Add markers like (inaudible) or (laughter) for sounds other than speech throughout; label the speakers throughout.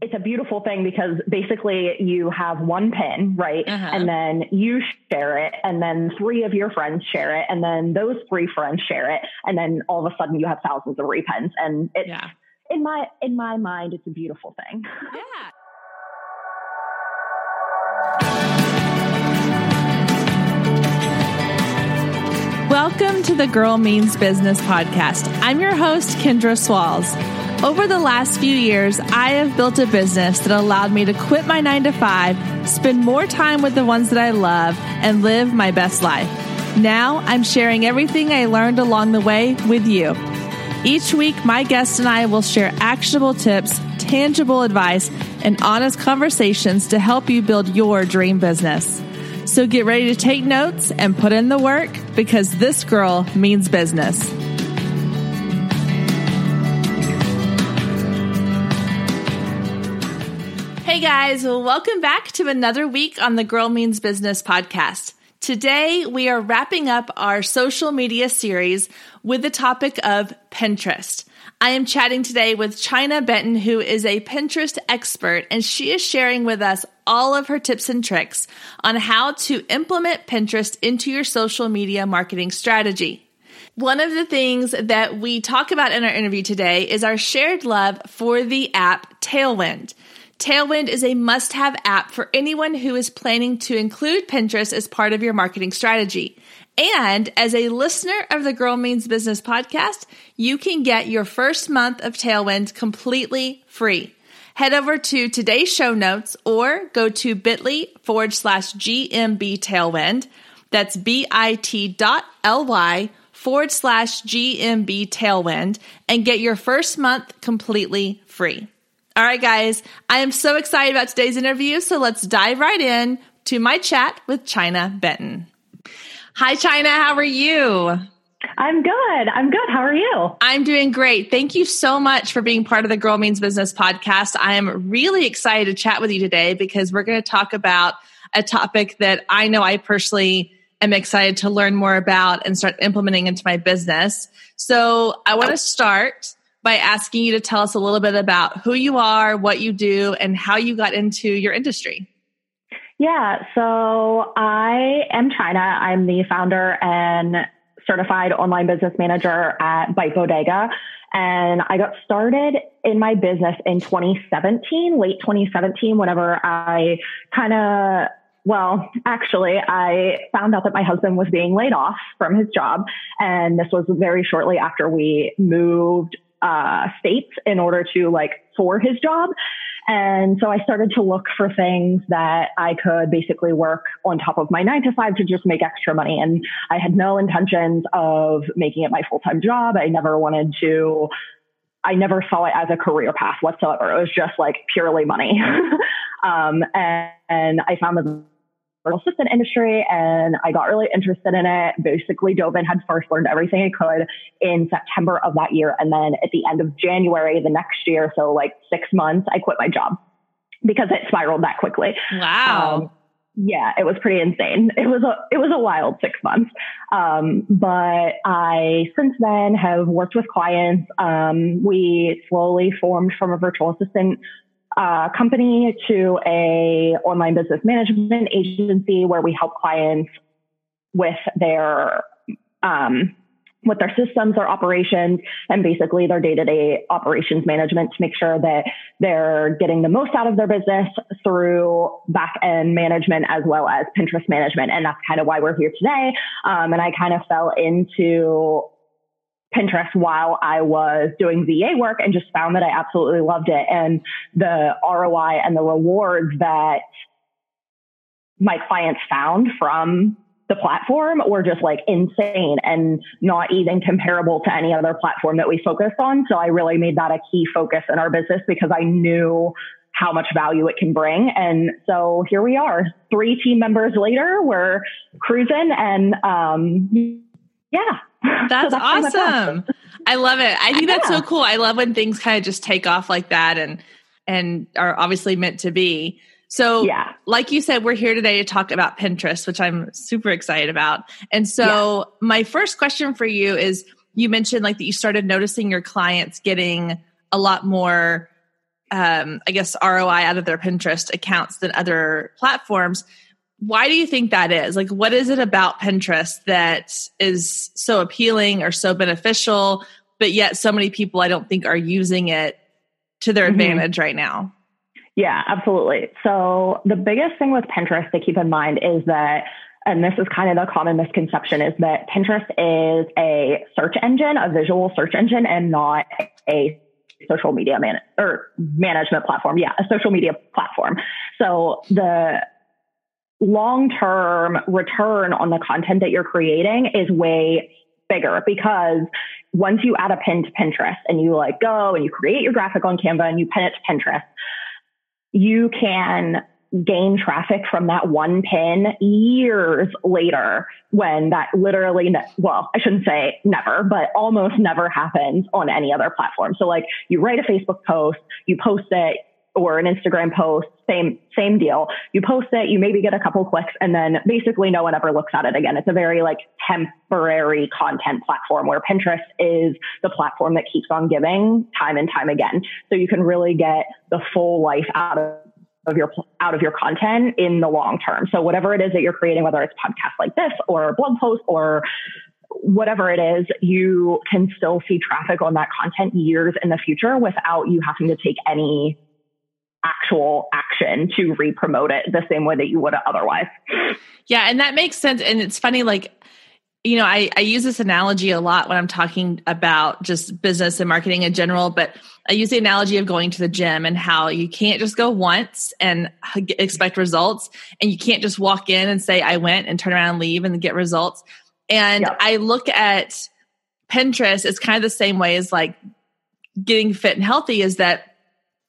Speaker 1: it's a beautiful thing because basically you have one pin, right? Uh-huh. And then you share it, and then three of your friends share it, and then those three friends share it, and then all of a sudden you have thousands of repins. And it's yeah. in my in my mind, it's a beautiful thing. (laughs)
Speaker 2: Yeah. Welcome to the Girl Means Business podcast. I'm your host, Kendra Swalls. Over the last few years, I have built a business that allowed me to quit my nine to five, spend more time with the ones that I love, and live my best life. Now I'm sharing everything I learned along the way with you. Each week, my guest and I will share actionable tips, tangible advice, and honest conversations to help you build your dream business. So get ready to take notes and put in the work because this girl means business. Guys, welcome back to another week on the Girl Means Business podcast. Today we are wrapping up our social media series with the topic of Pinterest. I am chatting today with Chynna Benton, who is a Pinterest expert, and she is sharing with us all of her tips and tricks on how to implement Pinterest into your social media marketing strategy. One of the things that we talk about in our interview today is our shared love for the app Tailwind. Tailwind is a must have app for anyone who is planning to include Pinterest as part of your marketing strategy. And as a listener of the Girl Means Business podcast, you can get your first month of Tailwind completely free. Head over to today's show notes or go to bit.ly forward slash GMB Tailwind. That's bit.ly forward slash GMB Tailwind and get your first month completely free. All right, guys, I am so excited about today's interview. So let's dive right in to my chat with Chynna Benton. Hi, Chynna. How are you?
Speaker 1: I'm good. I'm good. How are you?
Speaker 2: I'm doing great. Thank you so much for being part of the Girl Means Business podcast. I am really excited to chat with you today because we're going to talk about a topic that I know I personally am excited to learn more about and start implementing into my business. So I want to start by asking you to tell us a little bit about who you are, what you do, and how you got into your industry.
Speaker 1: Yeah, so I am Chynna. I'm the founder and certified online business manager at Byte Bodega. And I got started in my business in 2017, late 2017, whenever I kind of well, actually, I found out that my husband was being laid off from his job. And this was very shortly after we moved uh, states in order to like for his job. And so I started to look for things that I could basically work on top of my nine to five to just make extra money. And I had no intentions of making it my full time job. I never wanted to, I never saw it as a career path whatsoever. It was just like purely money. (laughs) um, and, and I found that assistant industry and I got really interested in it. Basically dove in head first, learned everything I could in September of that year. And then at the end of January the next year, so like six months, I quit my job because it spiraled that quickly.
Speaker 2: Wow.
Speaker 1: Um, yeah, it was pretty insane. It was a it was a wild six months. Um, but I since then have worked with clients. Um, we slowly formed from a virtual assistant uh, company to a online business management agency where we help clients with their um, with their systems, their operations, and basically their day-to-day operations management to make sure that they're getting the most out of their business through back-end management as well as Pinterest management. And that's kind of why we're here today. Um, and I kind of fell into Pinterest while I was doing VA work and just found that I absolutely loved it. And the ROI and the rewards that my clients found from the platform were just like insane and not even comparable to any other platform that we focused on. So I really made that a key focus in our business because I knew how much value it can bring. And so here we are, three team members later, we're cruising and, um, yeah, (laughs)
Speaker 2: That's, so that's awesome. I love it. I think yeah. that's so cool. I love when things kind of just take off like that and and are obviously meant to be. So, yeah. like you said, we're here today to talk about Pinterest, which I'm super excited about. And so, yeah. my first question for you is you mentioned like that you started noticing your clients getting a lot more um, I guess, ROI out of their Pinterest accounts than other platforms. Why do you think that is? Like, what is it about Pinterest that is so appealing or so beneficial, but yet so many people I don't think are using it to their mm-hmm. advantage right now?
Speaker 1: Yeah, absolutely. So, the biggest thing with Pinterest to keep in mind is that and this is kind of the common misconception is that Pinterest is a search engine, a visual search engine, and not a social media man or management platform. Yeah, a social media platform. So the long term return on the content that you're creating is way bigger because once you add a pin to Pinterest and you like go and you create your graphic on Canva and you pin it to Pinterest, you can gain traffic from that one pin years later when that literally, ne- well, I shouldn't say never, but almost never happens on any other platform. So like you write a Facebook post, you post it or an Instagram post, same, same deal. You post it, you maybe get a couple clicks and then basically no one ever looks at it again. It's a very like temporary content platform where Pinterest is the platform that keeps on giving time and time again. So you can really get the full life out of of your out of your content in the long term. So whatever it is that you're creating, whether it's podcasts like this or blog posts or whatever it is, you can still see traffic on that content years in the future without you having to take any actual action to re-promote it the same way that you would have otherwise.
Speaker 2: Yeah, and that makes sense. And it's funny, like you know, I, I use this analogy a lot when I'm talking about just business and marketing in general, but I use the analogy of going to the gym and how you can't just go once and expect results. And you can't just walk in and say, I went and turn around and leave and get results. And yep. I look at Pinterest, it's kind of the same way as like getting fit and healthy is that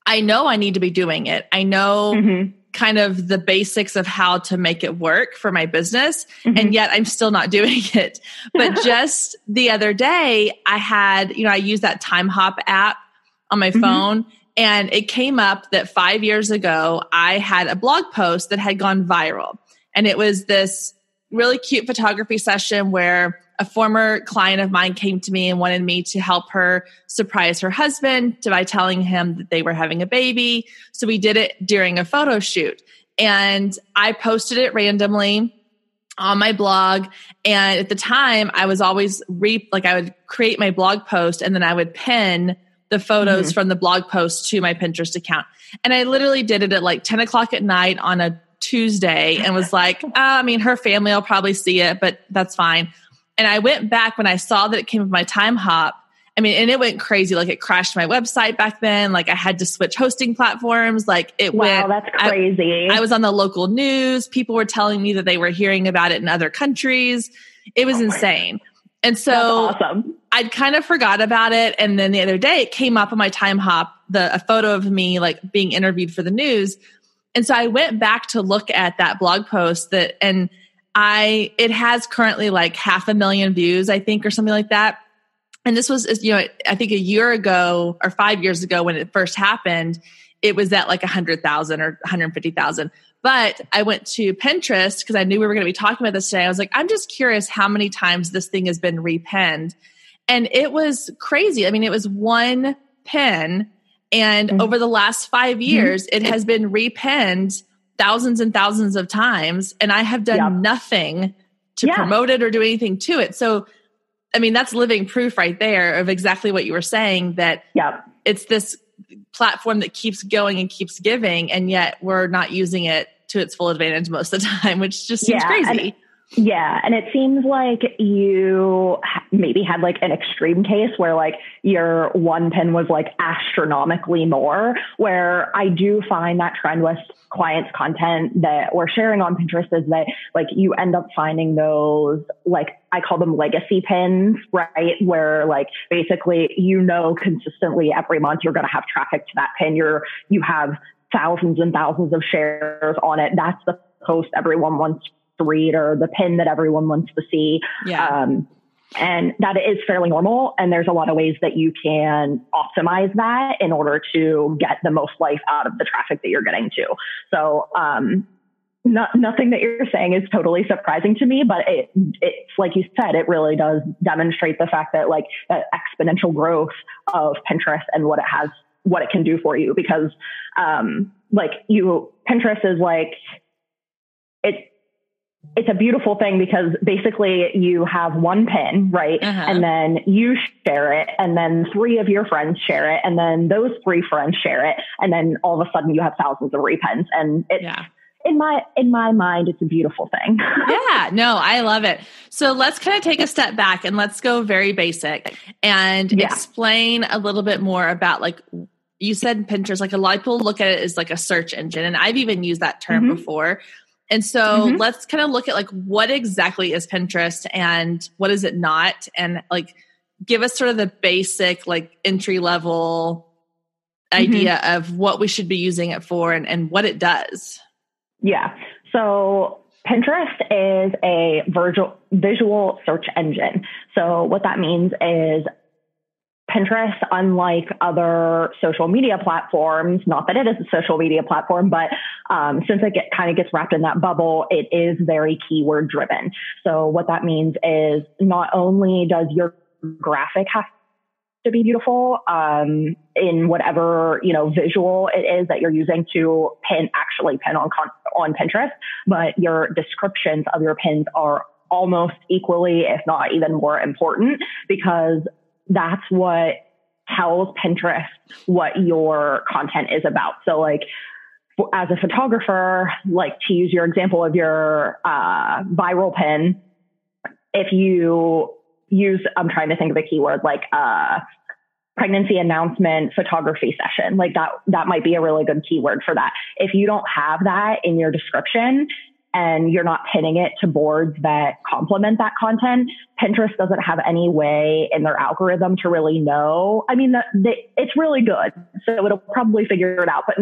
Speaker 2: I know I need to be doing it. I know mm-hmm kind of the basics of how to make it work for my business. Mm-hmm. And yet I'm still not (laughs) doing it. But (laughs) just the other day, I had, you know, I used that Timehop app on my mm-hmm. phone. And it came up that five years ago, I had a blog post that had gone viral. And it was this really cute photography session where a former client of mine came to me and wanted me to help her surprise her husband by telling him that they were having a baby. So we did it during a photo shoot. And I posted it randomly on my blog. And at the time, I was always re like I would create my blog post and then I would pin the photos mm-hmm. from the blog post to my Pinterest account. And I literally did it at like 10 o'clock at night on a Tuesday and was like, oh, (laughs) I mean, her family will probably see it, but that's fine. And I went back when I saw that it came with my Timehop. I mean, and it went crazy. Like it crashed my website back then. Like I had to switch hosting platforms. Like it
Speaker 1: wow,
Speaker 2: went.
Speaker 1: that's crazy.
Speaker 2: I, I, was on the local news. People were telling me that they were hearing about it in other countries. It was oh insane. And so awesome. I'd kind of forgot about it. And then the other day it came up on my Timehop, the a photo of me like being interviewed for the news. And so I went back to look at that blog post that and I it has currently like half a million views, I think, or something like that. And this was, you know, I think a year ago or five years ago when it first happened, it was at like a hundred thousand or 150,000. But I went to Pinterest because I knew we were going to be talking about this today. I was like, I'm just curious how many times this thing has been repinned. And it was crazy. I mean, it was one pin. And mm-hmm. over the last five mm-hmm. years, mm-hmm. it has been repinned thousands and thousands of times and I have done yep. nothing to yeah. promote it or do anything to it. So, I mean, that's living proof right there of exactly what you were saying that
Speaker 1: yep.
Speaker 2: it's this platform that keeps going and keeps giving, and yet we're not using it to its full advantage most of the (laughs) time, which just seems yeah, crazy.
Speaker 1: Yeah. And it seems like you maybe had like an extreme case where like your one pin was like astronomically more, where I do find that trend with clients content that we're sharing on Pinterest is that like you end up finding those like I call them legacy pins, right? Where like basically you know consistently every month you're going to have traffic to that pin. You're, you have thousands and thousands of shares on it. That's the post everyone wants to read or the pin that everyone wants to see.
Speaker 2: Yeah. Um,
Speaker 1: and that is fairly normal. And there's a lot of ways that you can optimize that in order to get the most life out of the traffic that you're getting to. So, um, not, nothing that you're saying is totally surprising to me, but it, it's like you said, it really does demonstrate the fact that like exponential growth of Pinterest and what it has what it can do for you because, um, like you, Pinterest is like, it, it's a beautiful thing because basically you have one pin, right? Uh-huh. And then you share it and then three of your friends share it and then those three friends share it. And then all of a sudden you have thousands of repins and it's, yeah in my in my mind it's a beautiful thing (laughs)
Speaker 2: yeah no i love it so let's kind of take a step back and let's go very basic and yeah. explain a little bit more about like you said pinterest like a lot of people look at it as like a search engine and i've even used that term mm-hmm. before and so mm-hmm. let's kind of look at like what exactly is pinterest and what is it not and like give us sort of the basic like entry level mm-hmm. idea of what we should be using it for and, and what it does
Speaker 1: yeah. So Pinterest is a visual, visual search engine. So what that means is Pinterest, unlike other social media platforms, not that it is a social media platform, but um, since it get, kind of gets wrapped in that bubble, it is very keyword driven. So what that means is not only does your graphic have to be beautiful um, in whatever you know visual it is that you're using to pin actually pin on on Pinterest, but your descriptions of your pins are almost equally, if not even more important, because that's what tells Pinterest what your content is about. So like as a photographer, like to use your example of your uh, viral pin, if you use, I'm trying to think of a keyword like, uh, pregnancy announcement photography session. Like that, that might be a really good keyword for that. If you don't have that in your description and you're not pinning it to boards that complement that content, Pinterest doesn't have any way in their algorithm to really know. I mean, the, the, it's really good. So it'll probably figure it out, but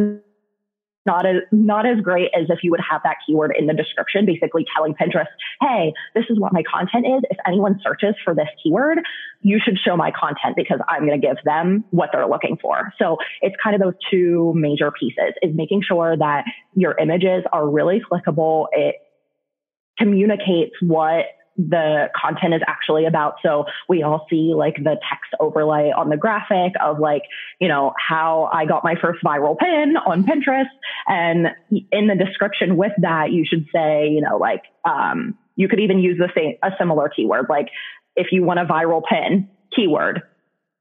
Speaker 1: not as not as great as if you would have that keyword in the description, basically telling Pinterest, "Hey, this is what my content is. If anyone searches for this keyword, you should show my content because I'm going to give them what they're looking for." So it's kind of those two major pieces: is making sure that your images are really clickable. It communicates what the content is actually about. So we all see like the text overlay on the graphic of like, you know, how I got my first viral pin on Pinterest. And in the description with that, you should say, you know, like, um, you could even use the same, a similar keyword. Like if you want a viral pin keyword,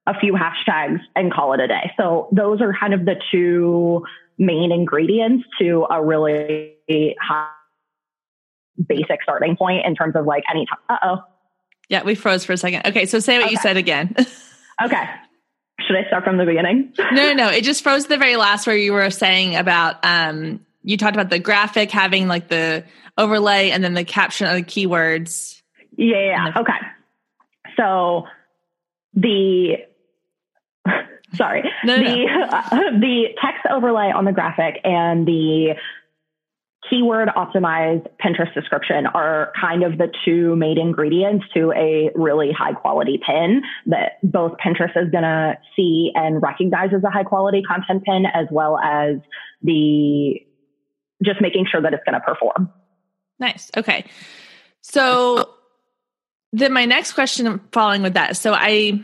Speaker 1: a few hashtags and call it a day. So those are kind of the two main ingredients to a really high basic starting point in terms of like any time. Uh oh.
Speaker 2: Yeah, we froze for a second. Okay, so say what okay. you said again. (laughs)
Speaker 1: okay. Should I start from the beginning?
Speaker 2: no, no, no. (laughs) It just froze the very last where you were saying about um you talked about the graphic having like the overlay and then the caption of the keywords.
Speaker 1: Yeah, yeah. The- okay. So the (laughs) sorry no, the no. Uh, the text overlay on the graphic and the keyword optimized Pinterest description are kind of the two main ingredients to a really high quality pin that both Pinterest is going to see and recognize as a high quality content pin, as well as the just making sure that it's going to perform.
Speaker 2: Nice. Okay. So then my next question following with that. So I,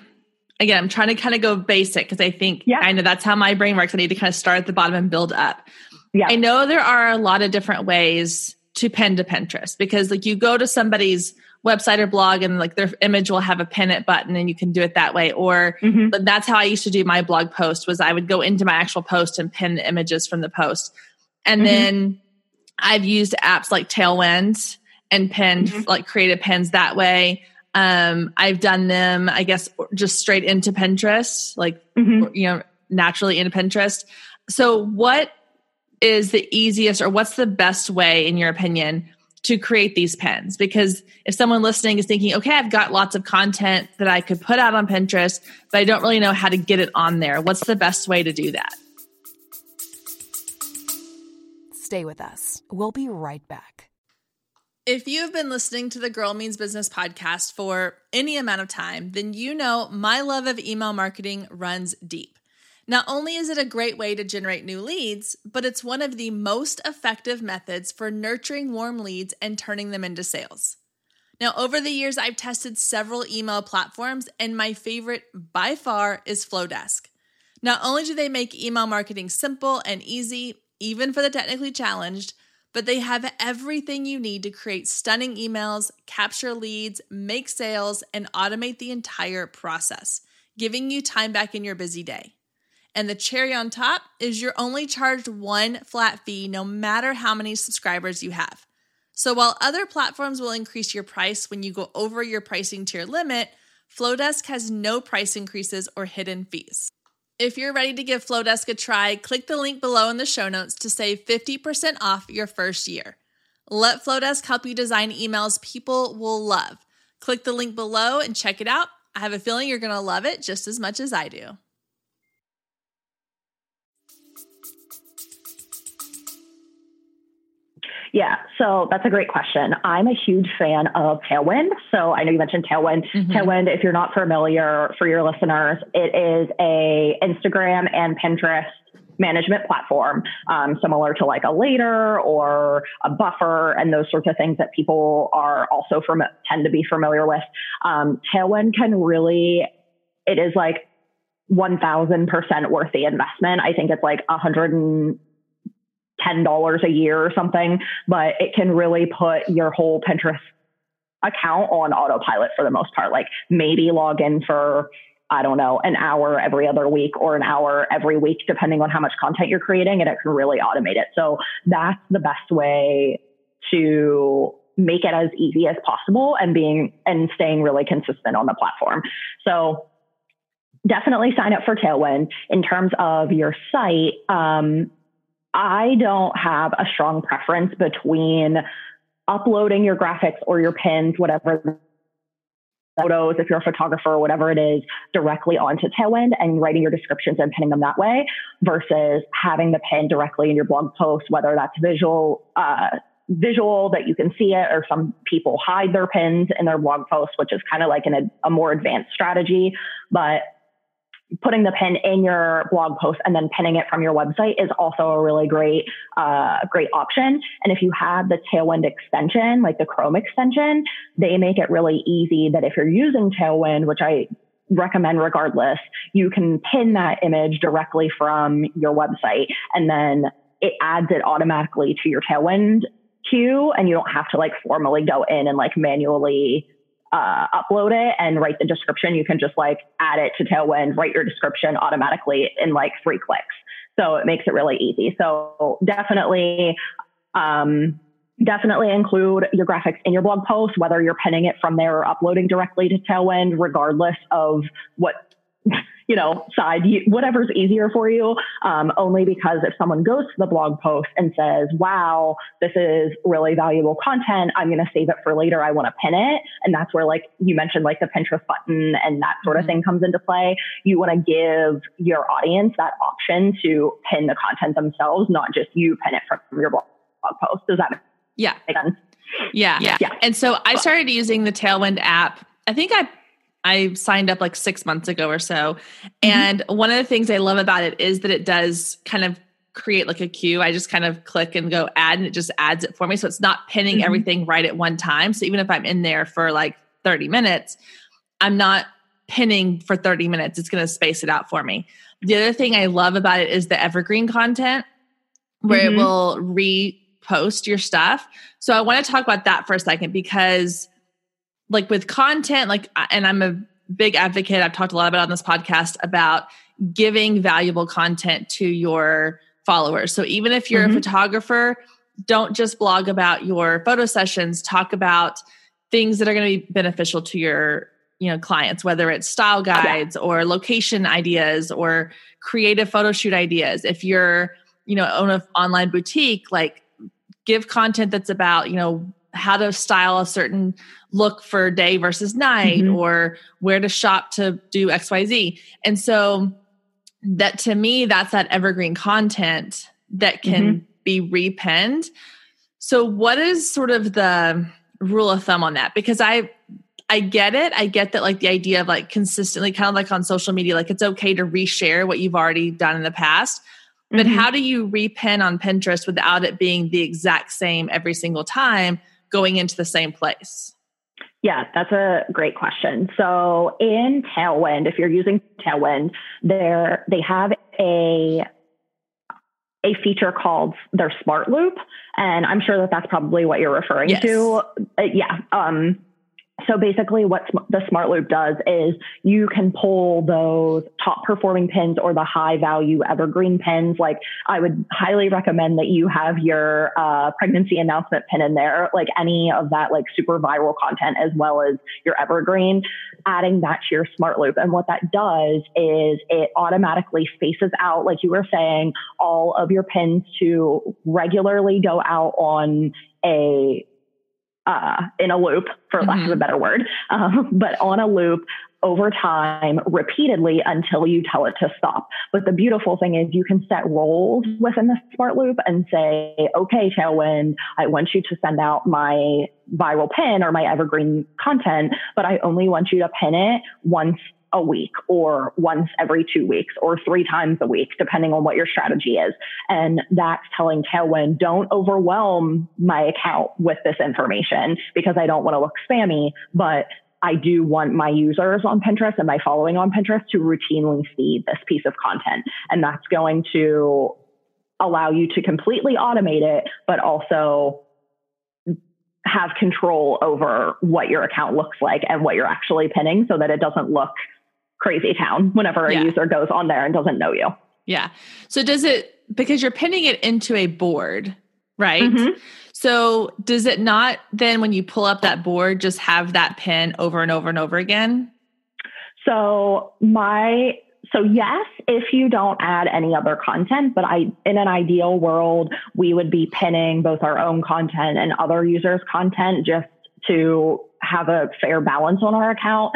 Speaker 2: again, I'm trying to kind of go basic because I think yeah. I know that's how my brain works. I need to kind of start at the bottom and build up. Yeah. I know there are a lot of different ways to pin to Pinterest because like you go to somebody's website or blog and like their image will have a pin it button and you can do it that way or mm-hmm. that's how I used to do my blog post was I would go into my actual post and pin the images from the post. And mm-hmm. then I've used apps like Tailwind and pinned mm-hmm. like created pins that way. Um, I've done them, I guess, just straight into Pinterest, like, mm-hmm. you know, naturally into Pinterest. So what is the easiest or what's the best way, in your opinion, to create these pins? Because if someone listening is thinking, okay, I've got lots of content that I could put out on Pinterest, but I don't really know how to get it on there, what's the best way to do that?
Speaker 3: Stay with us. We'll be right back.
Speaker 2: If you've been listening to the Girl Means Business podcast for any amount of time, then you know my love of email marketing runs deep. Not only is it a great way to generate new leads, but it's one of the most effective methods for nurturing warm leads and turning them into sales. Now, over the years, I've tested several email platforms, and my favorite by far is Flodesk. Not only do they make email marketing simple and easy, even for the technically challenged, but they have everything you need to create stunning emails, capture leads, make sales, and automate the entire process, giving you time back in your busy day. And the cherry on top is you're only charged one flat fee no matter how many subscribers you have. So while other platforms will increase your price when you go over your pricing tier limit, Flodesk has no price increases or hidden fees. If you're ready to give Flodesk a try, click the link below in the show notes to save 50% off your first year. Let Flodesk help you design emails people will love. Click the link below and check it out. I have a feeling you're going to love it just as much as I do.
Speaker 1: Yeah, so that's a great question. I'm a huge fan of Tailwind. So I know you mentioned Tailwind. Mm-hmm. Tailwind, if you're not familiar for your listeners, it is a Instagram and Pinterest management platform, um, similar to like a Later or a Buffer and those sorts of things that people are also from tend to be familiar with. Um, Tailwind can really, it is like 1000% worth the investment. I think it's like hundred and $10 a year or something, but it can really put your whole Pinterest account on autopilot for the most part. Like maybe log in for, I don't know, an hour every other week or an hour every week, depending on how much content you're creating, and it can really automate it. So that's the best way to make it as easy as possible and being and staying really consistent on the platform. So definitely sign up for Tailwind. In terms of your site, um, I don't have a strong preference between uploading your graphics or your pins, whatever photos, if you're a photographer or whatever it is, directly onto Tailwind and writing your descriptions and pinning them that way versus having the pin directly in your blog post, whether that's visual, uh, visual that you can see it or some people hide their pins in their blog posts, which is kind of like an, a more advanced strategy. But putting the pin in your blog post and then pinning it from your website is also a really great, uh, great option. And if you have the Tailwind extension, like the Chrome extension, they make it really easy that if you're using Tailwind, which I recommend regardless, you can pin that image directly from your website and then it adds it automatically to your Tailwind queue and you don't have to like formally go in and like manually uh, upload it and write the description, you can just like add it to Tailwind, write your description automatically in like three clicks. So it makes it really easy. So definitely, um, definitely include your graphics in your blog post, whether you're pinning it from there or uploading directly to Tailwind, regardless of what (laughs) you know, side, whatever's easier for you. Um, only because if someone goes to the blog post and says, wow, this is really valuable content, I'm going to save it for later. I want to pin it. And that's where, like you mentioned, like the Pinterest button and that sort of mm-hmm. thing comes into play. You want to give your audience that option to pin the content themselves, not just you pin it from your blog post. Does that
Speaker 2: yeah.
Speaker 1: make sense?
Speaker 2: Yeah. Yeah. yeah. And so I started using the Tailwind app. I think I I signed up like six months ago or so. Mm-hmm. And one of the things I love about it is that it does kind of create like a queue. I just kind of click and go add and it just adds it for me. So it's not pinning mm-hmm. everything right at one time. So even if I'm in there for like 30 minutes, I'm not pinning for 30 minutes. It's going to space it out for me. The other thing I love about it is the evergreen content where mm-hmm. it will repost your stuff. So I want to talk about that for a second because like with content, like, and I'm a big advocate, I've talked a lot about on this podcast about giving valuable content to your followers. So even if you're mm-hmm. a photographer, don't just blog about your photo sessions, talk about things that are going to be beneficial to your you know clients whether it's style guides yeah. or location ideas or creative photo shoot ideas if you're you know own an online boutique like give content that's about you know how to style a certain look for day versus night mm-hmm. or where to shop to do xyz and so that to me that's that evergreen content that can mm-hmm. be repinned so what is sort of the rule of thumb on that because i i get it i get that like the idea of like consistently kind of like on social media like it's okay to reshare what you've already done in the past but mm-hmm. how do you repin on pinterest without it being the exact same every single time going into the same place?
Speaker 1: Yeah, that's a great question. So in Tailwind, if you're using Tailwind, there they have a a feature called their Smart Loop, and I'm sure that that's probably what you're referring
Speaker 2: yes.
Speaker 1: to. Uh, yeah. Um, so basically, what the Smart Loop does is you can pull those top performing pins or the high value evergreen pins. Like I would highly recommend that you have your uh, pregnancy announcement pin in there, like any of that like super viral content as well as your evergreen, adding that to your Smart Loop. And what that does is it automatically spaces out, like you were saying, all of your pins to regularly go out on a uh, in a loop, for mm-hmm. lack of a mm-hmm. better word, um, but on a loop over time repeatedly until you tell it to stop. But the beautiful thing is you can set roles within the smart loop and say, okay, Tailwind, I want you to send out my viral pin or my evergreen content, but I only want you to pin it once a week or once every two weeks or three times a week, depending on what your strategy is. And that's telling Tailwind, don't overwhelm my account with this information because I don't want to look spammy, but I do want my users on Pinterest and my following on Pinterest to routinely see this piece of content. And that's going to allow you to completely automate it, but also have control over what your account looks like and what you're actually pinning so that it doesn't look crazy town whenever yeah. a user goes on there and doesn't know you.
Speaker 2: Yeah. So does it because you're pinning it into a board, right? Mm-hmm. So does it not then when you pull up that board just have that pin over and over and over again?
Speaker 1: So my so yes, if you don't add any other content, but I in an ideal world, we would be pinning both our own content and other users' content just to have a fair balance on our account.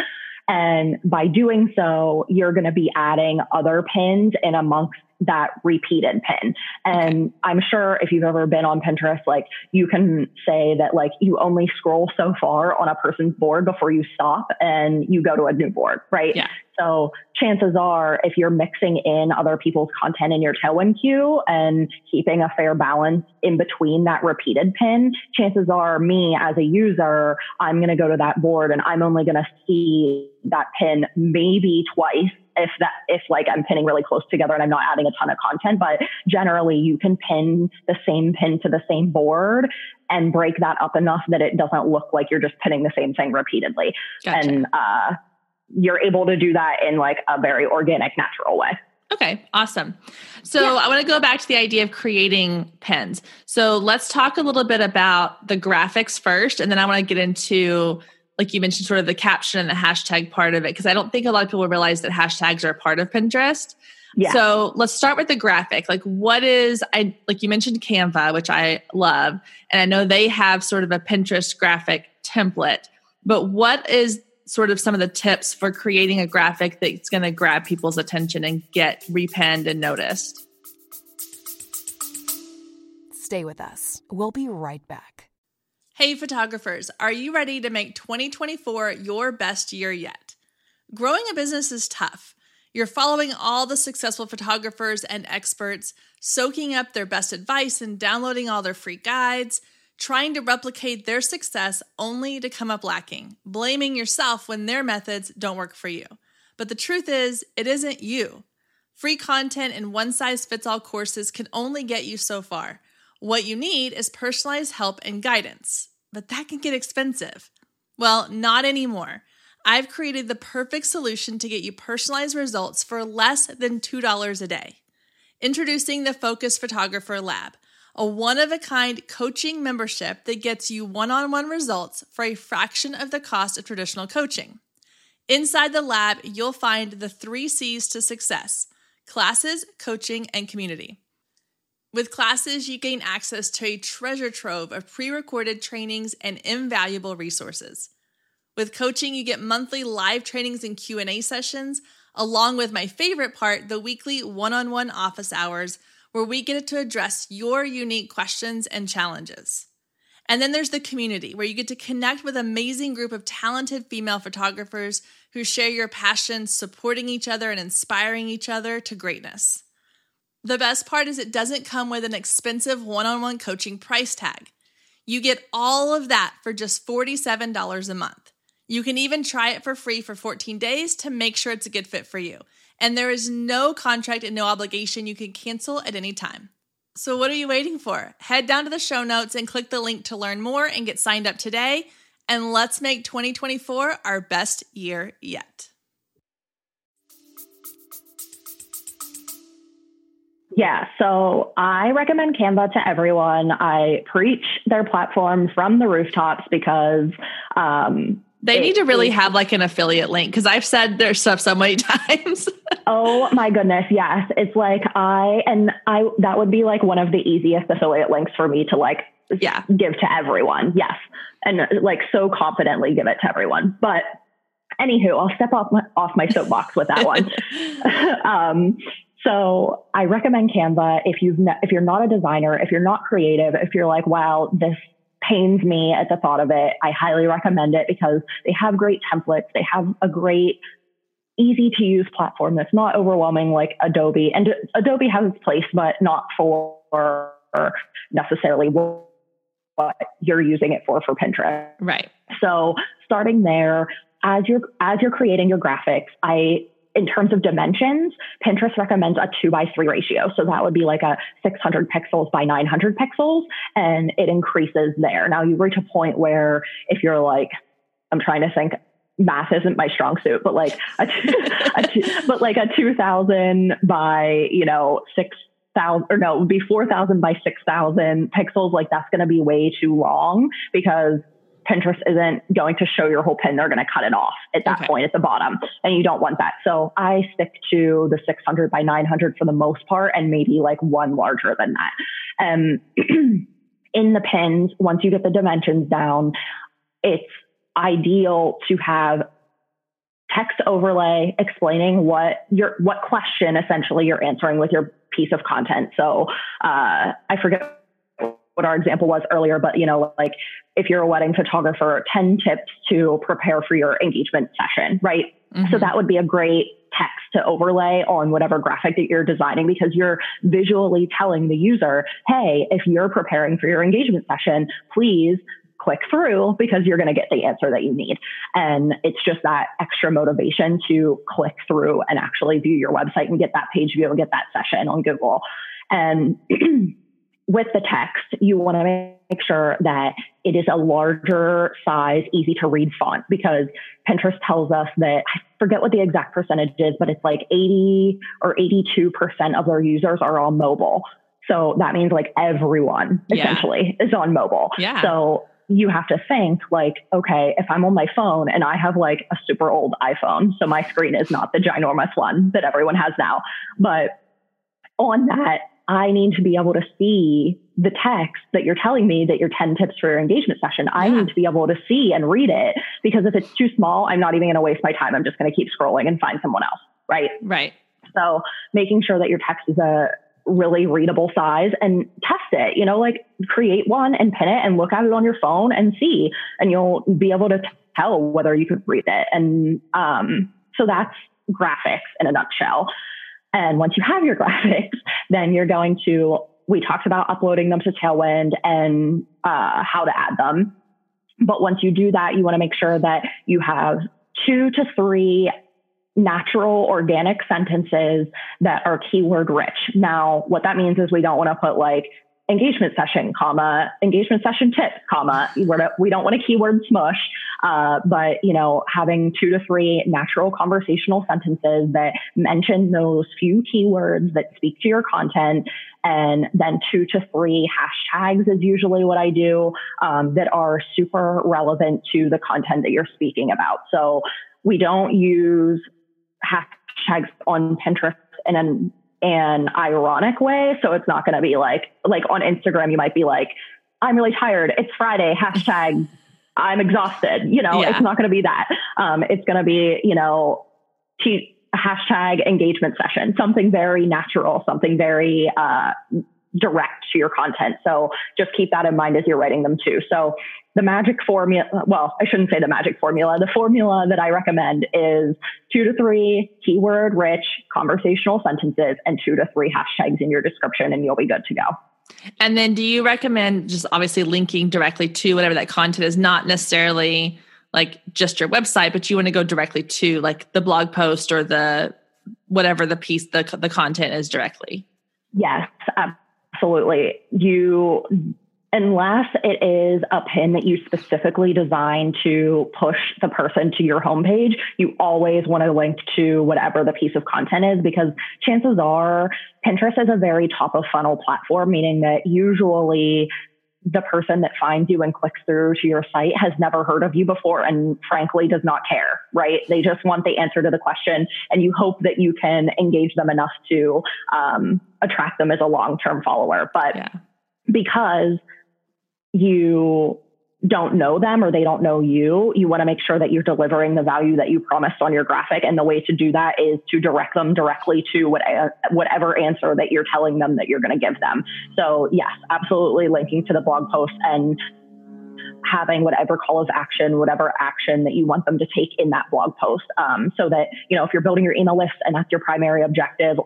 Speaker 1: And by doing so, you're going to be adding other pins in amongst that repeated pin. And. I'm sure if you've ever been on Pinterest, like you can say that like you only scroll so far on a person's board before you stop and you go to a new board, right?
Speaker 2: Yeah.
Speaker 1: So chances are if you're mixing in other people's content in your tailwind queue and keeping a fair balance in between that repeated pin, chances are me as a user, I'm going to go to that board and I'm only going to see that pin maybe twice if that if like I'm pinning really close together and I'm not adding a ton of content, but generally you can pin the same pin to the same board and break that up enough that it doesn't look like you're just pinning the same thing repeatedly. Gotcha. And uh, you're able to do that in like a very organic, natural way.
Speaker 2: Okay, awesome. So yeah. I want to go back to the idea of creating pins. So let's talk a little bit about the graphics first, and then I want to get into like you mentioned, sort of the caption and the hashtag part of it, because I don't think a lot of people realize that hashtags are a part of Pinterest. Yeah. So let's start with the graphic. Like, what is I like you mentioned Canva, which I love, and I know they have sort of a Pinterest graphic template. But what is sort of some of the tips for creating a graphic that's going to grab people's attention and get repinned and noticed?
Speaker 3: Stay with us. We'll be right back.
Speaker 2: Hey, photographers, are you ready to make 2024 your best year yet? Growing a business is tough. You're following all the successful photographers and experts, soaking up their best advice and downloading all their free guides, trying to replicate their success only to come up lacking, blaming yourself when their methods don't work for you. But the truth is, it isn't you. Free content and one size fits all courses can only get you so far. What you need is personalized help and guidance, but that can get expensive. Well, not anymore. I've created the perfect solution to get you personalized results for less than $2 a day. Introducing the Focused Photographer Lab, a one of a kind coaching membership that gets you one on one results for a fraction of the cost of traditional coaching. Inside the lab, you'll find the three C's to success classes, coaching, and community. With classes, you gain access to a treasure trove of pre-recorded trainings and invaluable resources. With coaching, you get monthly live trainings and Q&A sessions, along with my favorite part, the weekly one-on-one office hours where we get to address your unique questions and challenges. And then there's the community where you get to connect with an amazing group of talented female photographers who share your passion, supporting each other and inspiring each other to greatness. The best part is it doesn't come with an expensive one on one coaching price tag. You get all of that for just $47 a month. You can even try it for free for 14 days to make sure it's a good fit for you. And there is no contract and no obligation. You can cancel at any time. So, what are you waiting for? Head down to the show notes and click the link to learn more and get signed up today. And let's make 2024 our best year yet.
Speaker 1: Yeah, so I recommend Canva to everyone. I preach their platform from the rooftops because um,
Speaker 2: they need to really have like an affiliate link because I've said their stuff so many (laughs) times.
Speaker 1: oh my goodness, yes. It's like I and I that would be like one of the easiest affiliate links for me to like
Speaker 2: yeah
Speaker 1: give to everyone. Yes. And like so confidently give it to everyone. But anywho, I'll step off my off my soapbox with that one. (laughs) (laughs) um, so I recommend Canva if you've ne- if you're not a designer, if you're not creative, if you're like, wow, this pains me at the thought of it. I highly recommend it because they have great templates. They have a great easy to use platform that's not overwhelming like Adobe. And Adobe has its place, but not for necessarily what you're using it for for Pinterest.
Speaker 2: Right.
Speaker 1: So starting there, as you're as you're creating your graphics, I in terms of dimensions, Pinterest recommends a two by three ratio. So that would be like a 600 pixels by 900 pixels, and it increases there. Now you reach a point where if you're like, I'm trying to think, math isn't my strong suit, but like a, two (laughs) but like a 2000 by you know six thousand or no, it would be 4,000 by 6,000 pixels. Like that's going to be way too long because Pinterest isn't going to show your whole pin. They're going to cut it off at that okay. point at the bottom. And you don't want that. So I stick to the 600 by 900 for the most part and maybe like one larger than that. Um, (clears throat) in the pins, once you get the dimensions down, it's ideal to have text overlay explaining what your what question essentially you're answering with your piece of content. So uh, I forget what our example was earlier, but you know, like if you're a wedding photographer, 10 tips to prepare for your engagement session, right? Mm-hmm. So that would be a great text to overlay on whatever graphic that you're designing because you're visually telling the user, hey, if you're preparing for your engagement session, please click through because you're going to get the answer that you need. And it's just that extra motivation to click through and actually view your website and get that page view and get that session on Google. And (clears throat) with the text, you want to make sure that it is a larger size, easy to read font because Pinterest tells us that I forget what the exact percentage is, but it's like 80 or 82% of their users are on mobile. So that means like everyone yeah. essentially is on mobile.
Speaker 2: Yeah.
Speaker 1: So you have to think like, okay, if I'm on my phone and I have like a super old iPhone, so my screen is not the ginormous one that everyone has now, but on that, I need to be able to see the text that you're telling me that your 10 tips for your engagement session. Yeah. I need to be able to see and read it because if it's too small, I'm not even going to waste my time. I'm just going to keep scrolling and find someone else. Right.
Speaker 2: Right.
Speaker 1: So making sure that your text is a really readable size and test it, you know, like create one and pin it and look at it on your phone and see, and you'll be able to tell whether you could read it. And, um, so that's graphics in a nutshell. And once you have your (laughs) graphics, then you're going to, we talked about uploading them to Tailwind and uh, how to add them. But once you do that, you want to make sure that you have two to three natural organic sentences that are keyword rich. Now, what that means is we don't want to put like engagement session, comma, engagement session tips, comma. We don't want a keyword smush, uh, but you know, having two to three natural conversational sentences that mention those few keywords that speak to your content, and then two to three hashtags is usually what I do um, that are super relevant to the content that you're speaking about. So we don't use hashtags on Pinterest in an an ironic way. So it's not going to be like, like on Instagram, you might be like, I'm really tired. It's Friday. Hashtag I'm exhausted. You know, yeah. it's not going to be that. Um, it's going to be, you know, t- hashtag engagement session, something very natural, something very, uh, direct to your content. So just keep that in mind as you're writing them too. So the magic formula, well, I shouldn't say the magic formula. The formula that I recommend is two to three keyword rich conversational sentences and two to three hashtags in your description, and you'll be good to go.
Speaker 2: And then do you recommend just obviously linking directly to whatever that content is, not necessarily like just your website, but you want to go directly to like the blog post or the whatever the piece the the content is directly.
Speaker 1: Yes, absolutely. You unless it is a pin that you specifically designed to push the person to your homepage, you always want to link to whatever the piece of content is because chances are Pinterest is a very top of funnel platform, meaning that usually the person that finds you and clicks through to your site has never heard of you before and frankly does not care, right? They just want the answer to the question and you hope that you can engage them enough to um, attract them as a long term follower. But yeah. because you don't know them or they don't know you, you want to make sure that you're delivering the value that you promised on your graphic. And the way to do that is to direct them directly to what, whatever answer that you're telling them that you're going to give them. So yes, absolutely linking to the blog post and having whatever call of action, whatever action that you want them to take in that blog post. Um, so that, you know, if you're building your email list and that's your primary objective,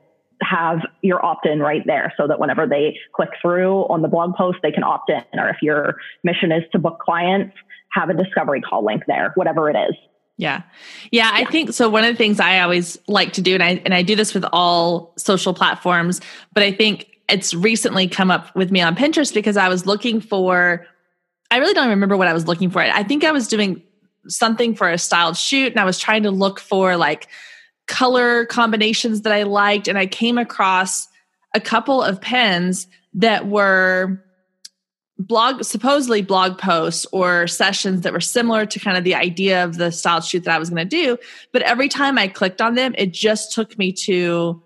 Speaker 1: have your opt-in right there so that whenever they click through on the blog post, they can opt in. Or if your mission is to book clients, have a discovery call link there, whatever it is.
Speaker 2: Yeah. yeah. I think so. One of the things I always like to do, and I and I do this with all social platforms, but I think it's recently come up with me on Pinterest because I was looking for I really don't remember what I was looking for. I think I was doing something for a styled shoot and I was trying to look for like color combinations that I liked. And I came across a couple of pens that were blog supposedly blog posts or sessions that were similar to kind of the idea of the style shoot that I was going to do but every time I clicked on them it just took me to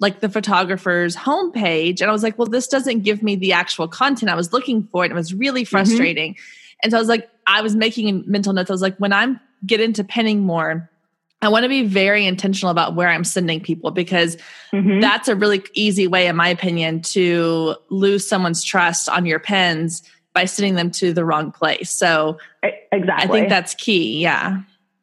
Speaker 2: like the photographer's homepage and I was like well this doesn't give me the actual content I was looking for and it was really mm-hmm. frustrating mm-hmm. and so I was like I was making mental notes I was like when I'm get into penning more I want to be very intentional about where I'm sending people because mm-hmm. that's a really easy way, in my opinion, to lose someone's trust on your pens by sending them to the wrong place. So,
Speaker 1: exactly.
Speaker 2: I think that's key. Yeah.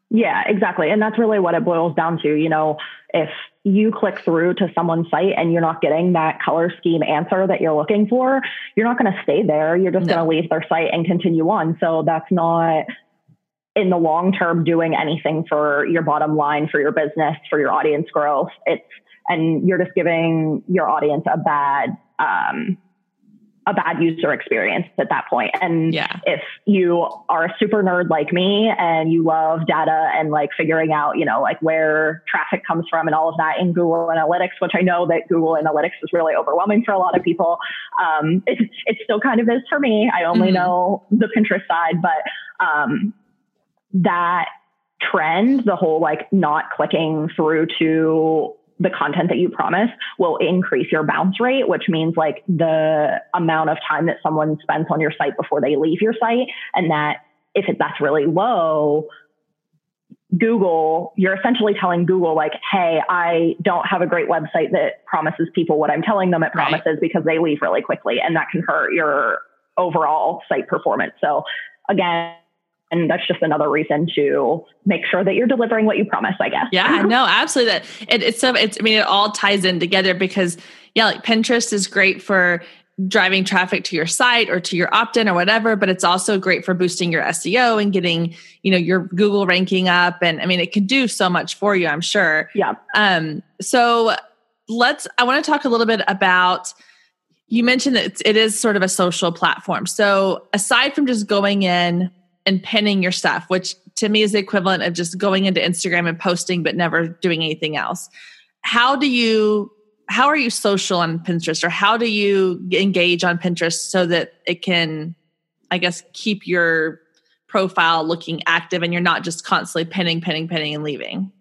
Speaker 1: Yeah, exactly. And that's really what it boils down to. You know, if you click through to someone's site and you're not getting that color scheme answer that you're looking for, you're not going to stay there. You're just no. going to leave their site and continue on. So that's not in the long term doing anything for your bottom line, for your business, for your audience growth. It's, and you're just giving your audience a bad, um, a bad user experience at that point. And yeah. if you are a super nerd like me and you love data and like figuring out, you know, like where traffic comes from and all of that in Google Analytics, which I know that Google Analytics is really overwhelming for a lot of people. Um, it, it still kind of is for me. I only mm-hmm. know the Pinterest side, but, um, that trend, the whole like not clicking through to the content that you promise will increase your bounce rate, which means like the amount of time that someone spends on your site before they leave your site. And that if it, that's really low, Google, you're essentially telling Google, like, hey, I don't have a great website that promises people what I'm telling them it promises right. because they leave really quickly. And that can hurt your overall site performance. So again, and that's just another reason to make sure that you're delivering what you promise i guess.
Speaker 2: Yeah no absolutely. That it, it's so it's i mean it all ties in together because yeah like pinterest is great for driving traffic to your site or to your opt-in or whatever but it's also great for boosting your seo and getting you know your google ranking up. And i mean it can do so much for you i'm sure.
Speaker 1: Yeah.
Speaker 2: Um so let's i want to talk a little bit about you mentioned that it is sort of a social platform. So aside from just going in and pinning your stuff, which to me is the equivalent of just going into Instagram and posting but never doing anything else. How do you how are you social on Pinterest or how do you engage on Pinterest so that it can I guess keep your profile looking active and you're not just constantly pinning pinning pinning and leaving?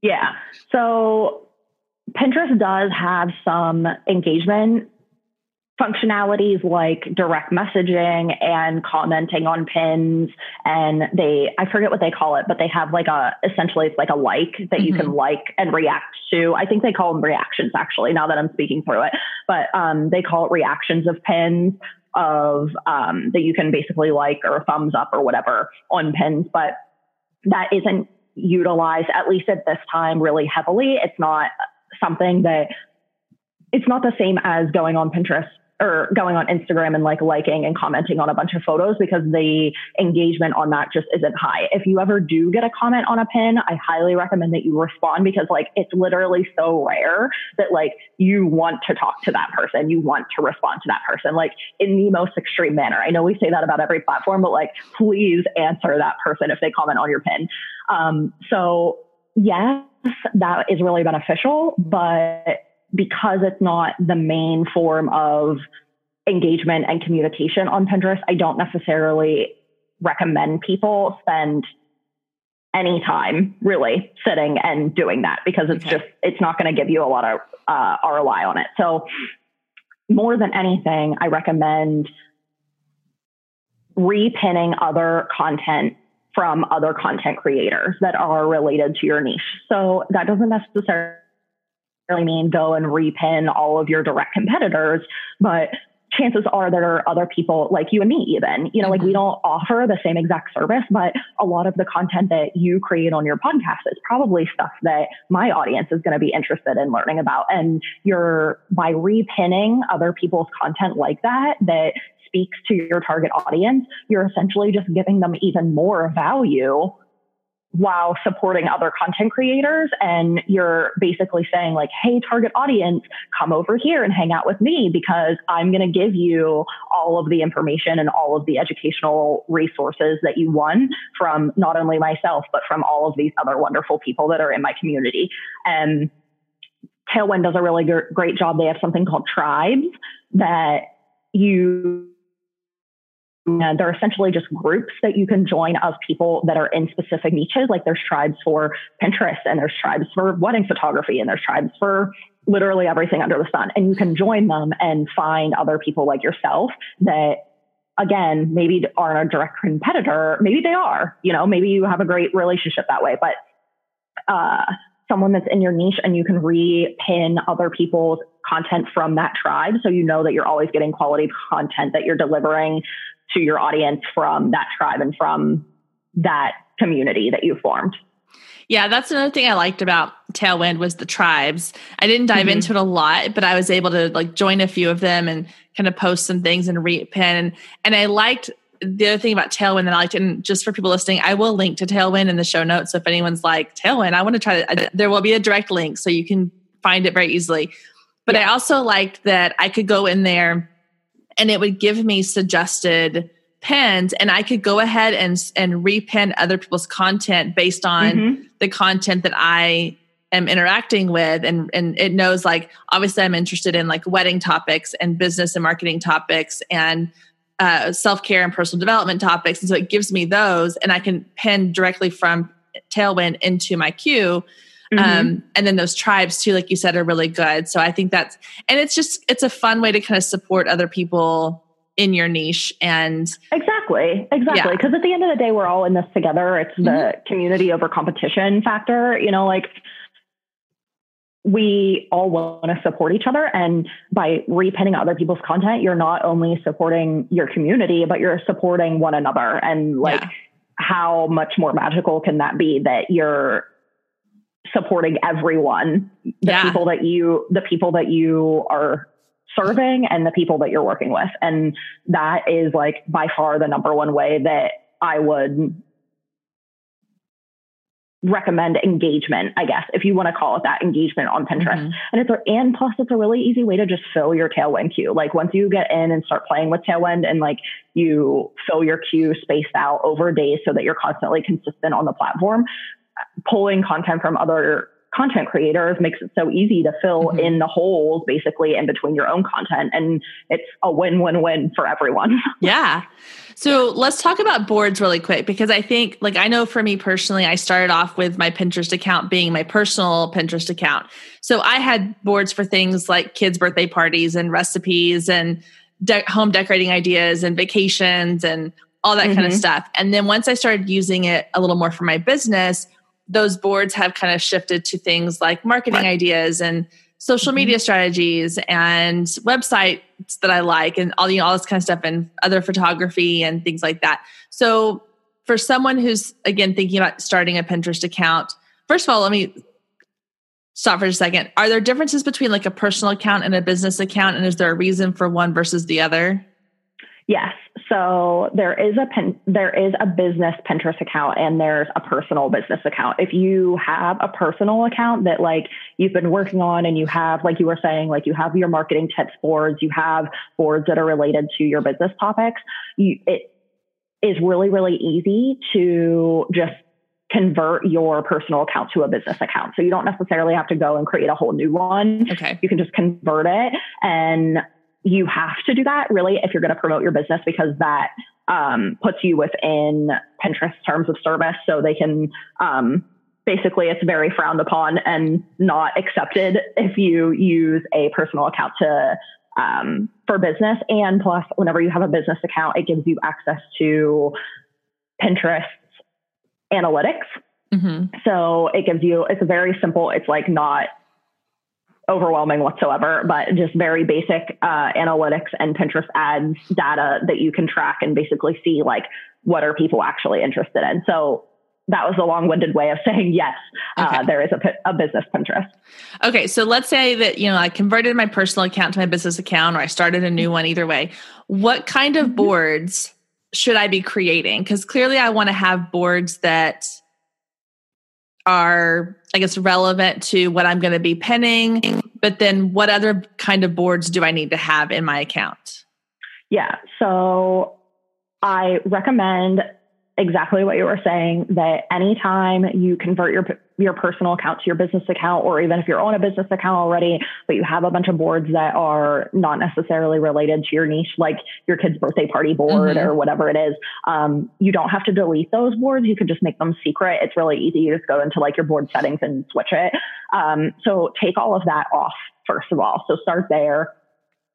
Speaker 1: Yeah. So Pinterest does have some engagement functionalities like direct messaging and commenting on pins and they i forget what they call it but they have like a essentially it's like a like that mm-hmm. you can mm-hmm. like and react to i think they call them reactions actually now that i'm speaking through it but um, they call it reactions of pins of um, that you can basically like or thumbs up or whatever on pins but that isn't utilized at least at this time really heavily it's not something that it's not the same as going on Pinterest or going on Instagram and like liking and commenting on a bunch of photos because the engagement on that just isn't high. If you ever do get a comment on a pin, I highly recommend that you respond because like it's literally so rare that like you want to talk to that person, you want to respond to that person, like in the most extreme manner. I know we say that about every platform, but like please answer that person if they comment on your pin. Um, so yes, that is really beneficial, but because it's not the main form of engagement and communication on Pinterest, I don't necessarily recommend people spend any time really sitting and doing that because it's okay. just it's not going to give you a lot of uh, ROI on it. So more than anything, I recommend repinning other content from other content creators that are related to your niche. So that doesn't necessarily mean go and repin all of your direct competitors, but chances are there are other people like you and me even you know like we mm-hmm. don't offer the same exact service but a lot of the content that you create on your podcast is probably stuff that my audience is going to be interested in learning about and you're by repinning other people's content like that that speaks to your target audience you're essentially just giving them even more value while supporting other content creators. And you're basically saying like, Hey, target audience, come over here and hang out with me because I'm going to give you all of the information and all of the educational resources that you want from not only myself, but from all of these other wonderful people that are in my community. And Tailwind does a really great job. They have something called tribes that you and they're essentially just groups that you can join of people that are in specific niches. Like there's tribes for Pinterest and there's tribes for wedding photography and there's tribes for literally everything under the sun. And you can join them and find other people like yourself that again, maybe aren't a direct competitor. Maybe they are, you know, maybe you have a great relationship that way, but, uh, someone that's in your niche and you can repin other people's content from that tribe. So you know that you're always getting quality content that you're delivering to your audience from that tribe and from that community that you formed.
Speaker 2: Yeah, that's another thing I liked about Tailwind was the tribes. I didn't dive mm-hmm. into it a lot, but I was able to like join a few of them and kind of post some things and repin. And, and I liked the other thing about Tailwind that I liked, and just for people listening, I will link to Tailwind in the show notes. So if anyone's like Tailwind, I want to try to, there will be a direct link so you can find it very easily. But yeah. I also liked that I could go in there and it would give me suggested pins and I could go ahead and and repin other people's content based on mm-hmm. the content that I am interacting with. And and it knows like obviously I'm interested in like wedding topics and business and marketing topics and uh, self-care and personal development topics. And so it gives me those and I can pin directly from Tailwind into my queue Mm-hmm. Um, and then those tribes too, like you said, are really good. So I think that's, and it's just, it's a fun way to kind of support other people in your niche and
Speaker 1: exactly exactly because yeah. at the end of the day we're all in this together it's the mm-hmm. community over competition factor you know like we all want to support each other and by repinning other people's content you're not only supporting your community but you're supporting one another and like yeah. how much more magical can that be that you're supporting everyone, the yeah. people that you, the people that you are serving and the people that you're working with. And that is like by far the number one way that I would recommend engagement, I guess, if you want to call it that engagement on Pinterest. Mm-hmm. And it's a, and plus it's a really easy way to just fill your Tailwind queue. Like once you get in and start playing with Tailwind and like you fill your queue spaced out over days so that you're constantly consistent on the platform, pulling content from other content creators makes it so easy to fill mm-hmm. in the holes basically in between your own content and it's a win-win-win for everyone. (laughs)
Speaker 2: yeah. So let's talk about boards really quick because I think like I know for me personally I started off with my Pinterest account being my personal Pinterest account. So I had boards for things like kids birthday parties and recipes and de- home decorating ideas and vacations and all that mm-hmm. kind of stuff. And then once I started using it a little more for my business, those boards have kind of shifted to things like marketing ideas and social mm-hmm. media strategies and websites that I like and all you know all this kind of stuff and other photography and things like that. So for someone who's again thinking about starting a Pinterest account, first of all, let me stop for a second. Are there differences between like a personal account and a business account? And is there a reason for one versus the other?
Speaker 1: Yes. So there is a pen, there is a business Pinterest account and there's a personal business account. If you have a personal account that like you've been working on and you have like you were saying like you have your marketing tips boards, you have boards that are related to your business topics, you, it is really really easy to just convert your personal account to a business account. So you don't necessarily have to go and create a whole new one.
Speaker 2: Okay.
Speaker 1: You can just convert it and you have to do that really if you're going to promote your business because that um, puts you within Pinterest terms of service. So they can, um, basically it's very frowned upon and not accepted if you use a personal account to, um, for business. And plus, whenever you have a business account, it gives you access to Pinterest analytics. Mm-hmm. So it gives you, it's very simple. It's like not overwhelming whatsoever, but just very basic uh, analytics and Pinterest ads data that you can track and basically see like what are people actually interested in. So that was a long-winded way of (laughs) saying yes. Uh, okay. Uh, there is a, a business Pinterest.
Speaker 2: Okay, so let's say that you know I converted my personal account to my business account, or I started a new one. Either way, what kind of mm-hmm. boards should I be creating? Because clearly, I want to have boards that are, I guess, relevant to what I'm going to be pinning. But then, what other kind of boards do I need to have in my account?
Speaker 1: Yeah. So I recommend exactly what you were saying that anytime you convert your your personal account to your business account or even if you're on a business account already but you have a bunch of boards that are not necessarily related to your niche like your kid's birthday party board mm-hmm. or whatever it is um, you don't have to delete those boards. You can just make them secret. It's really easy. You just go into like your board settings and switch it. Um, so take all of that off first of all. So start there.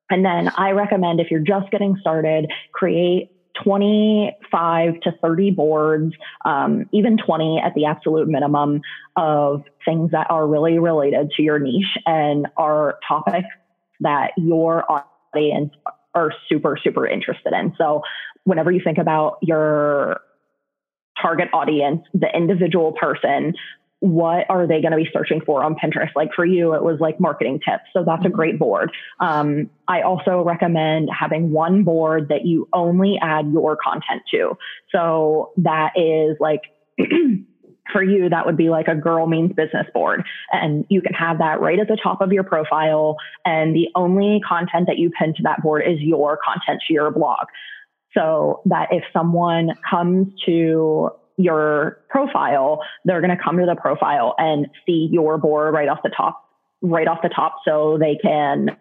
Speaker 1: And then I recommend if you're just getting started, create 25 to 30 boards, um, even 20 at the absolute minimum of things that are really related to your niche and are topics that your audience are super, super interested in. So whenever you think about your target audience, the individual person, what are they going to be searching for on Pinterest? Like for you, it was like marketing tips. So that's a great board. Um, I also recommend having one board that you only add your content to. So that is like, (clears throat) for you, that would be like a girl means business board. And you can have that right at the top of your profile. And the only content that you pin to that board is your content to your blog. So that if someone comes to your profile, they're going to come to the profile and see your board right off the top, right off the top. So they can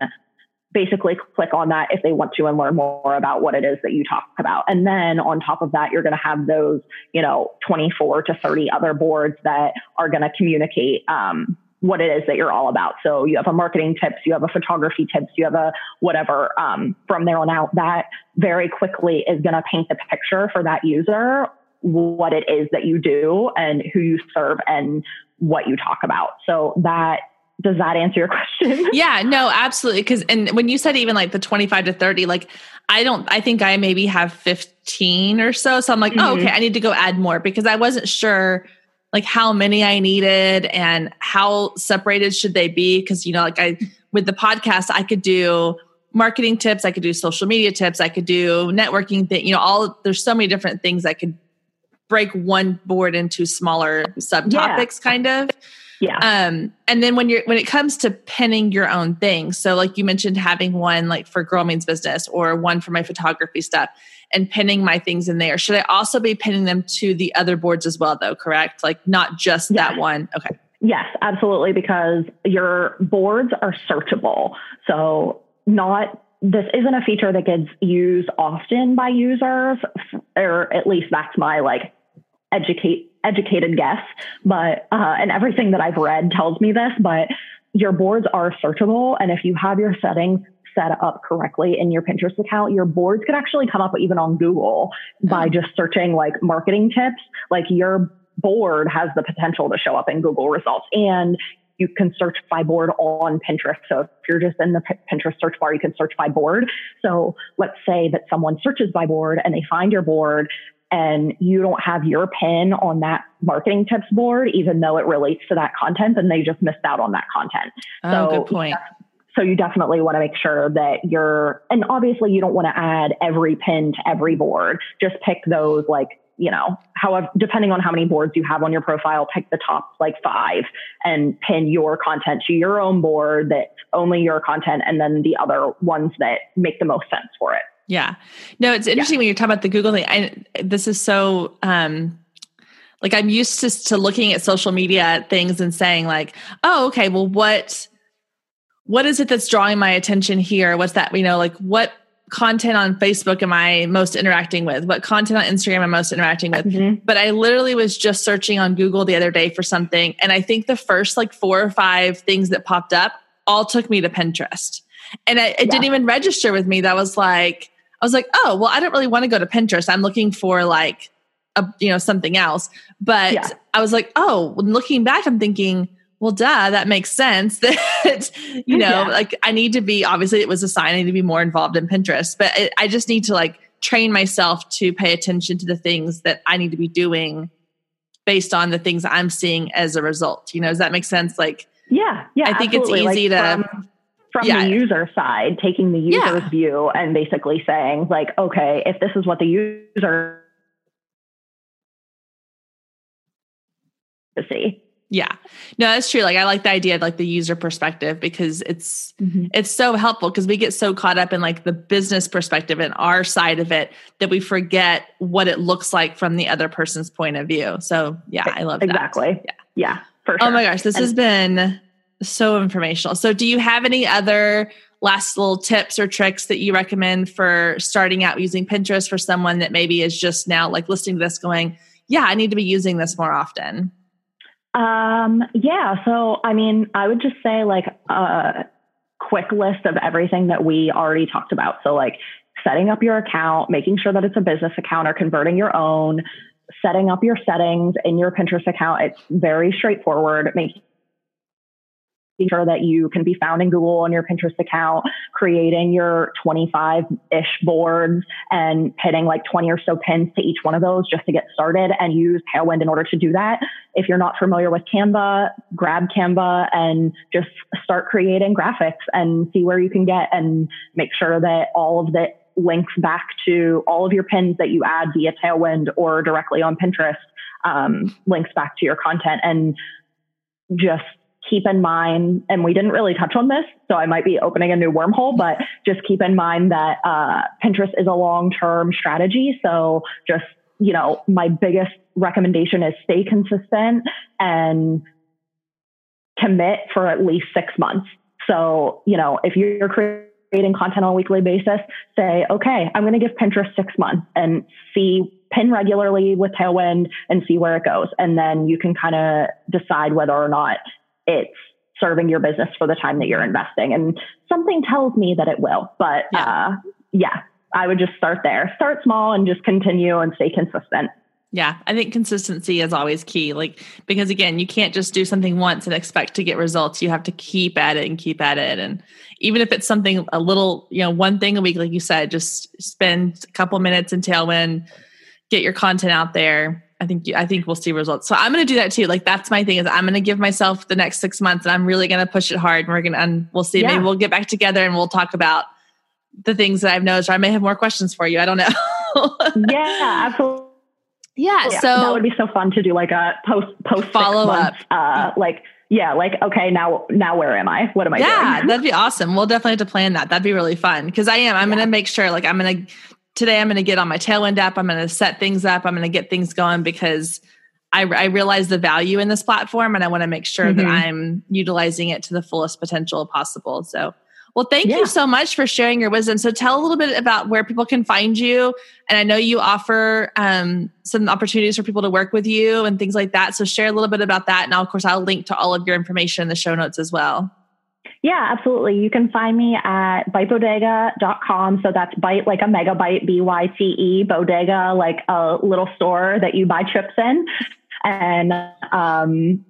Speaker 1: basically click on that if they want to and learn more about what it is that you talk about. And then on top of that, you're going to have those, you know, 24 to 30 other boards that are going to communicate, um, what it is that you're all about. So you have a marketing tips, you have a photography tips, you have a whatever. Um, from there on out, that very quickly is going to paint the picture for that user what it is that you do and who you serve and what you talk about. So that does that answer your (laughs) question?
Speaker 2: yeah, no, absolutely. Cause, and when you said even like the 25 to 30, like I don't, I think I maybe have 15 or so. So I'm like, mm-hmm. oh, okay, I need to go add more because I wasn't sure like how many I needed and how separated should they be. Cause, you know, like I, with the podcast, I could do marketing tips, I could do social media tips, I could do networking thing, you know, all, there's so many different things I could break one board into smaller subtopics yeah. kind of.
Speaker 1: Yeah.
Speaker 2: Um and then when you're when it comes to pinning your own thing so like you mentioned having one like for girl means business or one for my photography stuff and pinning my things in there. Should i also be pinning them to the other boards as well though correct? Like not just yes. that one? Okay.
Speaker 1: Yes absolutely because your boards are searchable. So not this isn't a feature that gets used often by users, or at least that's my like educate educated guess. But uh, and everything that I've read tells me this. But your boards are searchable, and if you have your settings set up correctly in your Pinterest account, your boards could actually come up even on Google by just searching like marketing tips. Like your board has the potential to show up in Google results and you can search by board on Pinterest. So if you're just in the Pinterest search bar, you can search by board. So let's say that someone searches by board and they find your board and you don't have your pin on that marketing tips board, even though it relates to that content, then they just missed out on that content.
Speaker 2: Oh, so, good point.
Speaker 1: So you definitely want to make sure that you're, and obviously you don't want to add every pin to every board. Just pick those like, you know, however, depending on how many boards you have on your profile, pick the top like five and pin your content to your own board that's only your content and then the other ones that make the most sense for it.
Speaker 2: Yeah. No, it's interesting yeah. when you're talking about the Google thing. I, this is so, um, like I'm used to, to looking at social media things and saying like, oh, okay, well, what, what is it that's drawing my attention here? What's that, you know, like what content on Facebook am I most interacting with? What content on Instagram am I most interacting with? Mm-hmm. But I literally was just searching on Google the other day for something. And I think the first like four or five things that popped up all took me to Pinterest. And it, it yeah. didn't even register with me. That was like, I was like, oh, well, I don't really want to go to Pinterest. I'm looking for like a, you know, something else. But yeah. I was like, oh, looking back, I'm thinking, well, duh, that makes sense (laughs) that, you know, yeah. like I need to be, obviously it was a sign I need to be more involved in Pinterest, but it, I just need to like train myself to pay attention to the things that I need to be doing based on the things I'm seeing as a result. You know, does that make sense? Like,
Speaker 1: yeah, yeah.
Speaker 2: I think absolutely. it's easy like
Speaker 1: to, from yeah. the user side, taking the user's yeah. view and basically saying, like, okay, if this is what the user to see.
Speaker 2: Yeah. No, that's true. Like I like the idea of like the user perspective because it's mm-hmm. it's so helpful because we get so caught up in like the business perspective and our side of it that we forget what it looks like from the other person's point of view. So yeah, I love
Speaker 1: exactly.
Speaker 2: that.
Speaker 1: Exactly. Yeah. Yeah.
Speaker 2: For sure. Oh my gosh, this and- has been so informational. So, do you have any other last little tips or tricks that you recommend for starting out using Pinterest for someone that maybe is just now like listening to this going, yeah, I need to be using this more often?
Speaker 1: Um, yeah. So, I mean, I would just say like a quick list of everything that we already talked about. So, like setting up your account, making sure that it's a business account or converting your own, setting up your settings in your Pinterest account. It's very straightforward. Making sure that you can be found in Google on your Pinterest account, creating your 25 ish boards and pitting like 20 or so pins to each one of those just to get started and use Tailwind in order to do that. If you're not familiar with Canva, grab Canva and just start creating graphics and see where you can get and make sure that all of the links back to all of your pins that you add via Tailwind or directly on Pinterest um, links back to your content and just keep in mind, and we didn't really touch on this, so I might be opening a new wormhole, but just keep in mind that uh, Pinterest is a long term strategy. So just, you know, my biggest recommendation is stay consistent and commit for at least six months. So, you know, if you're creating content on a weekly basis, say, okay, I'm going to give Pinterest six months and see pin regularly with Tailwind and see where it goes. And then you can kind of decide whether or not it's serving your business for the time that you're investing. And something tells me that it will. But yeah, uh, yeah I would just start there. Start small and just continue and stay consistent.
Speaker 2: Yeah, I think consistency is always key. Like, because again, you can't just do something once and expect to get results. You have to keep at it and keep at it. And even if it's something a little, you know, one thing a week, like you said, just spend a couple minutes in Tailwind, get your content out there, I think I think we'll see results. So I'm going to do that too. Like that's my thing is I'm going to give myself the next six months and I'm really going to push it hard. And we're going to and we'll see. Yeah. Maybe we'll get back together and we'll talk about the things that I've noticed. Or I may have more questions for you. I don't know. (laughs)
Speaker 1: yeah, absolutely.
Speaker 2: Yeah, yeah, so
Speaker 1: that would be so fun to do like a post post follow up. Uh, like yeah, like okay, now now where am I? What am I
Speaker 2: yeah,
Speaker 1: doing?
Speaker 2: that'd be awesome. We'll definitely have to plan that. That'd be really fun because I am. I'm yeah. going to make sure like I'm going to today I'm going to get on my Tailwind app. I'm going to set things up. I'm going to get things going because I, I, realize the value in this platform and I want to make sure mm-hmm. that I'm utilizing it to the fullest potential possible. So, well, thank yeah. you so much for sharing your wisdom. So, tell a little bit about where people can find you. And I know you offer um, some opportunities for people to work with you and things like that. So, share a little bit about that. And of course, I'll link to all of your information in the show notes as well.
Speaker 1: Yeah, absolutely. You can find me at bytebodega.com. So that's byte like a megabyte, B Y T E, bodega, like a little store that you buy chips in. And um,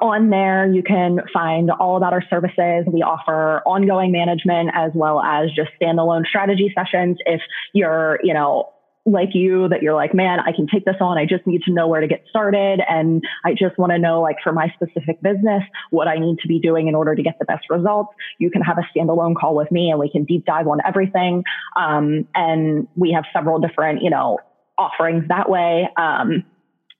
Speaker 1: on there, you can find all about our services. We offer ongoing management as well as just standalone strategy sessions. If you're, you know, like you that you're like, man, I can take this on. I just need to know where to get started. And I just want to know, like, for my specific business, what I need to be doing in order to get the best results. You can have a standalone call with me and we can deep dive on everything. Um, and we have several different, you know, offerings that way. Um,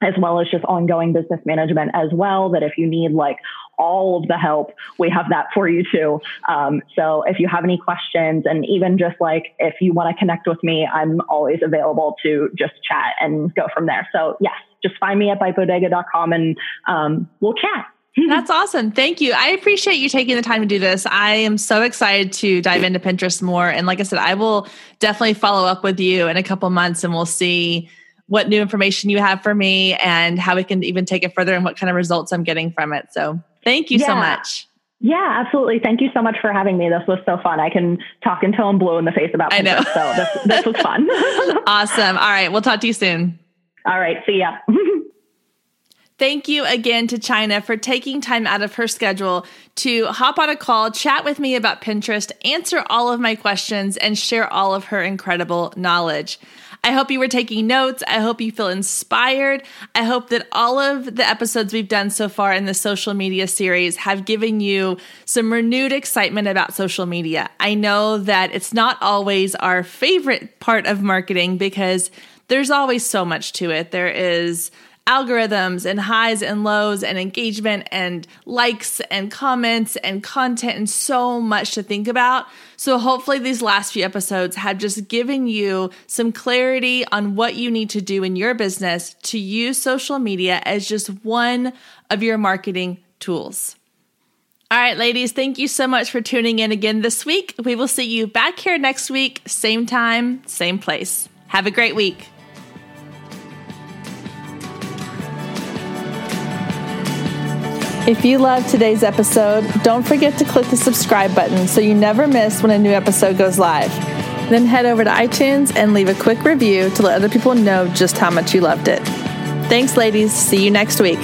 Speaker 1: as well as just ongoing business management as well. That if you need like all of the help, we have that for you too. Um, so if you have any questions and even just like if you want to connect with me, I'm always available to just chat and go from there. So yes, just find me at bytebodega.com and um, we'll chat. (laughs)
Speaker 2: That's awesome. Thank you. I appreciate you taking the time to do this. I am so excited to dive into Pinterest more. And like I said, I will definitely follow up with you in a couple months and we'll see what new information you have for me and how we can even take it further and what kind of results I'm getting from it. So thank you yeah. so much.
Speaker 1: Yeah, absolutely. Thank you so much for having me. This was so fun. I can talk until I'm blue in the face about Pinterest, I know. so this, this was fun. (laughs)
Speaker 2: awesome. All right. We'll talk to you soon.
Speaker 1: All right. See ya. (laughs)
Speaker 2: Thank you again to Chynna for taking time out of her schedule to hop on a call, chat with me about Pinterest, answer all of my questions, and share all of her incredible knowledge. I hope you were taking notes. I hope you feel inspired. I hope that all of the episodes we've done so far in the social media series have given you some renewed excitement about social media. I know that it's not always our favorite part of marketing because there's always so much to it. There is algorithms and highs and lows and engagement and likes and comments and content and so much to think about. So, hopefully, these last few episodes have just given you some clarity on what you need to do in your business to use social media as just one of your marketing tools. All right, ladies, thank you so much for tuning in again this week. We will see you back here next week, same time, same place. Have a great week. If you love today's episode, don't forget to click the subscribe button so you never miss when a new episode goes live. Then head over to iTunes and leave a quick review to let other people know just how much you loved it. Thanks, ladies. See you next week.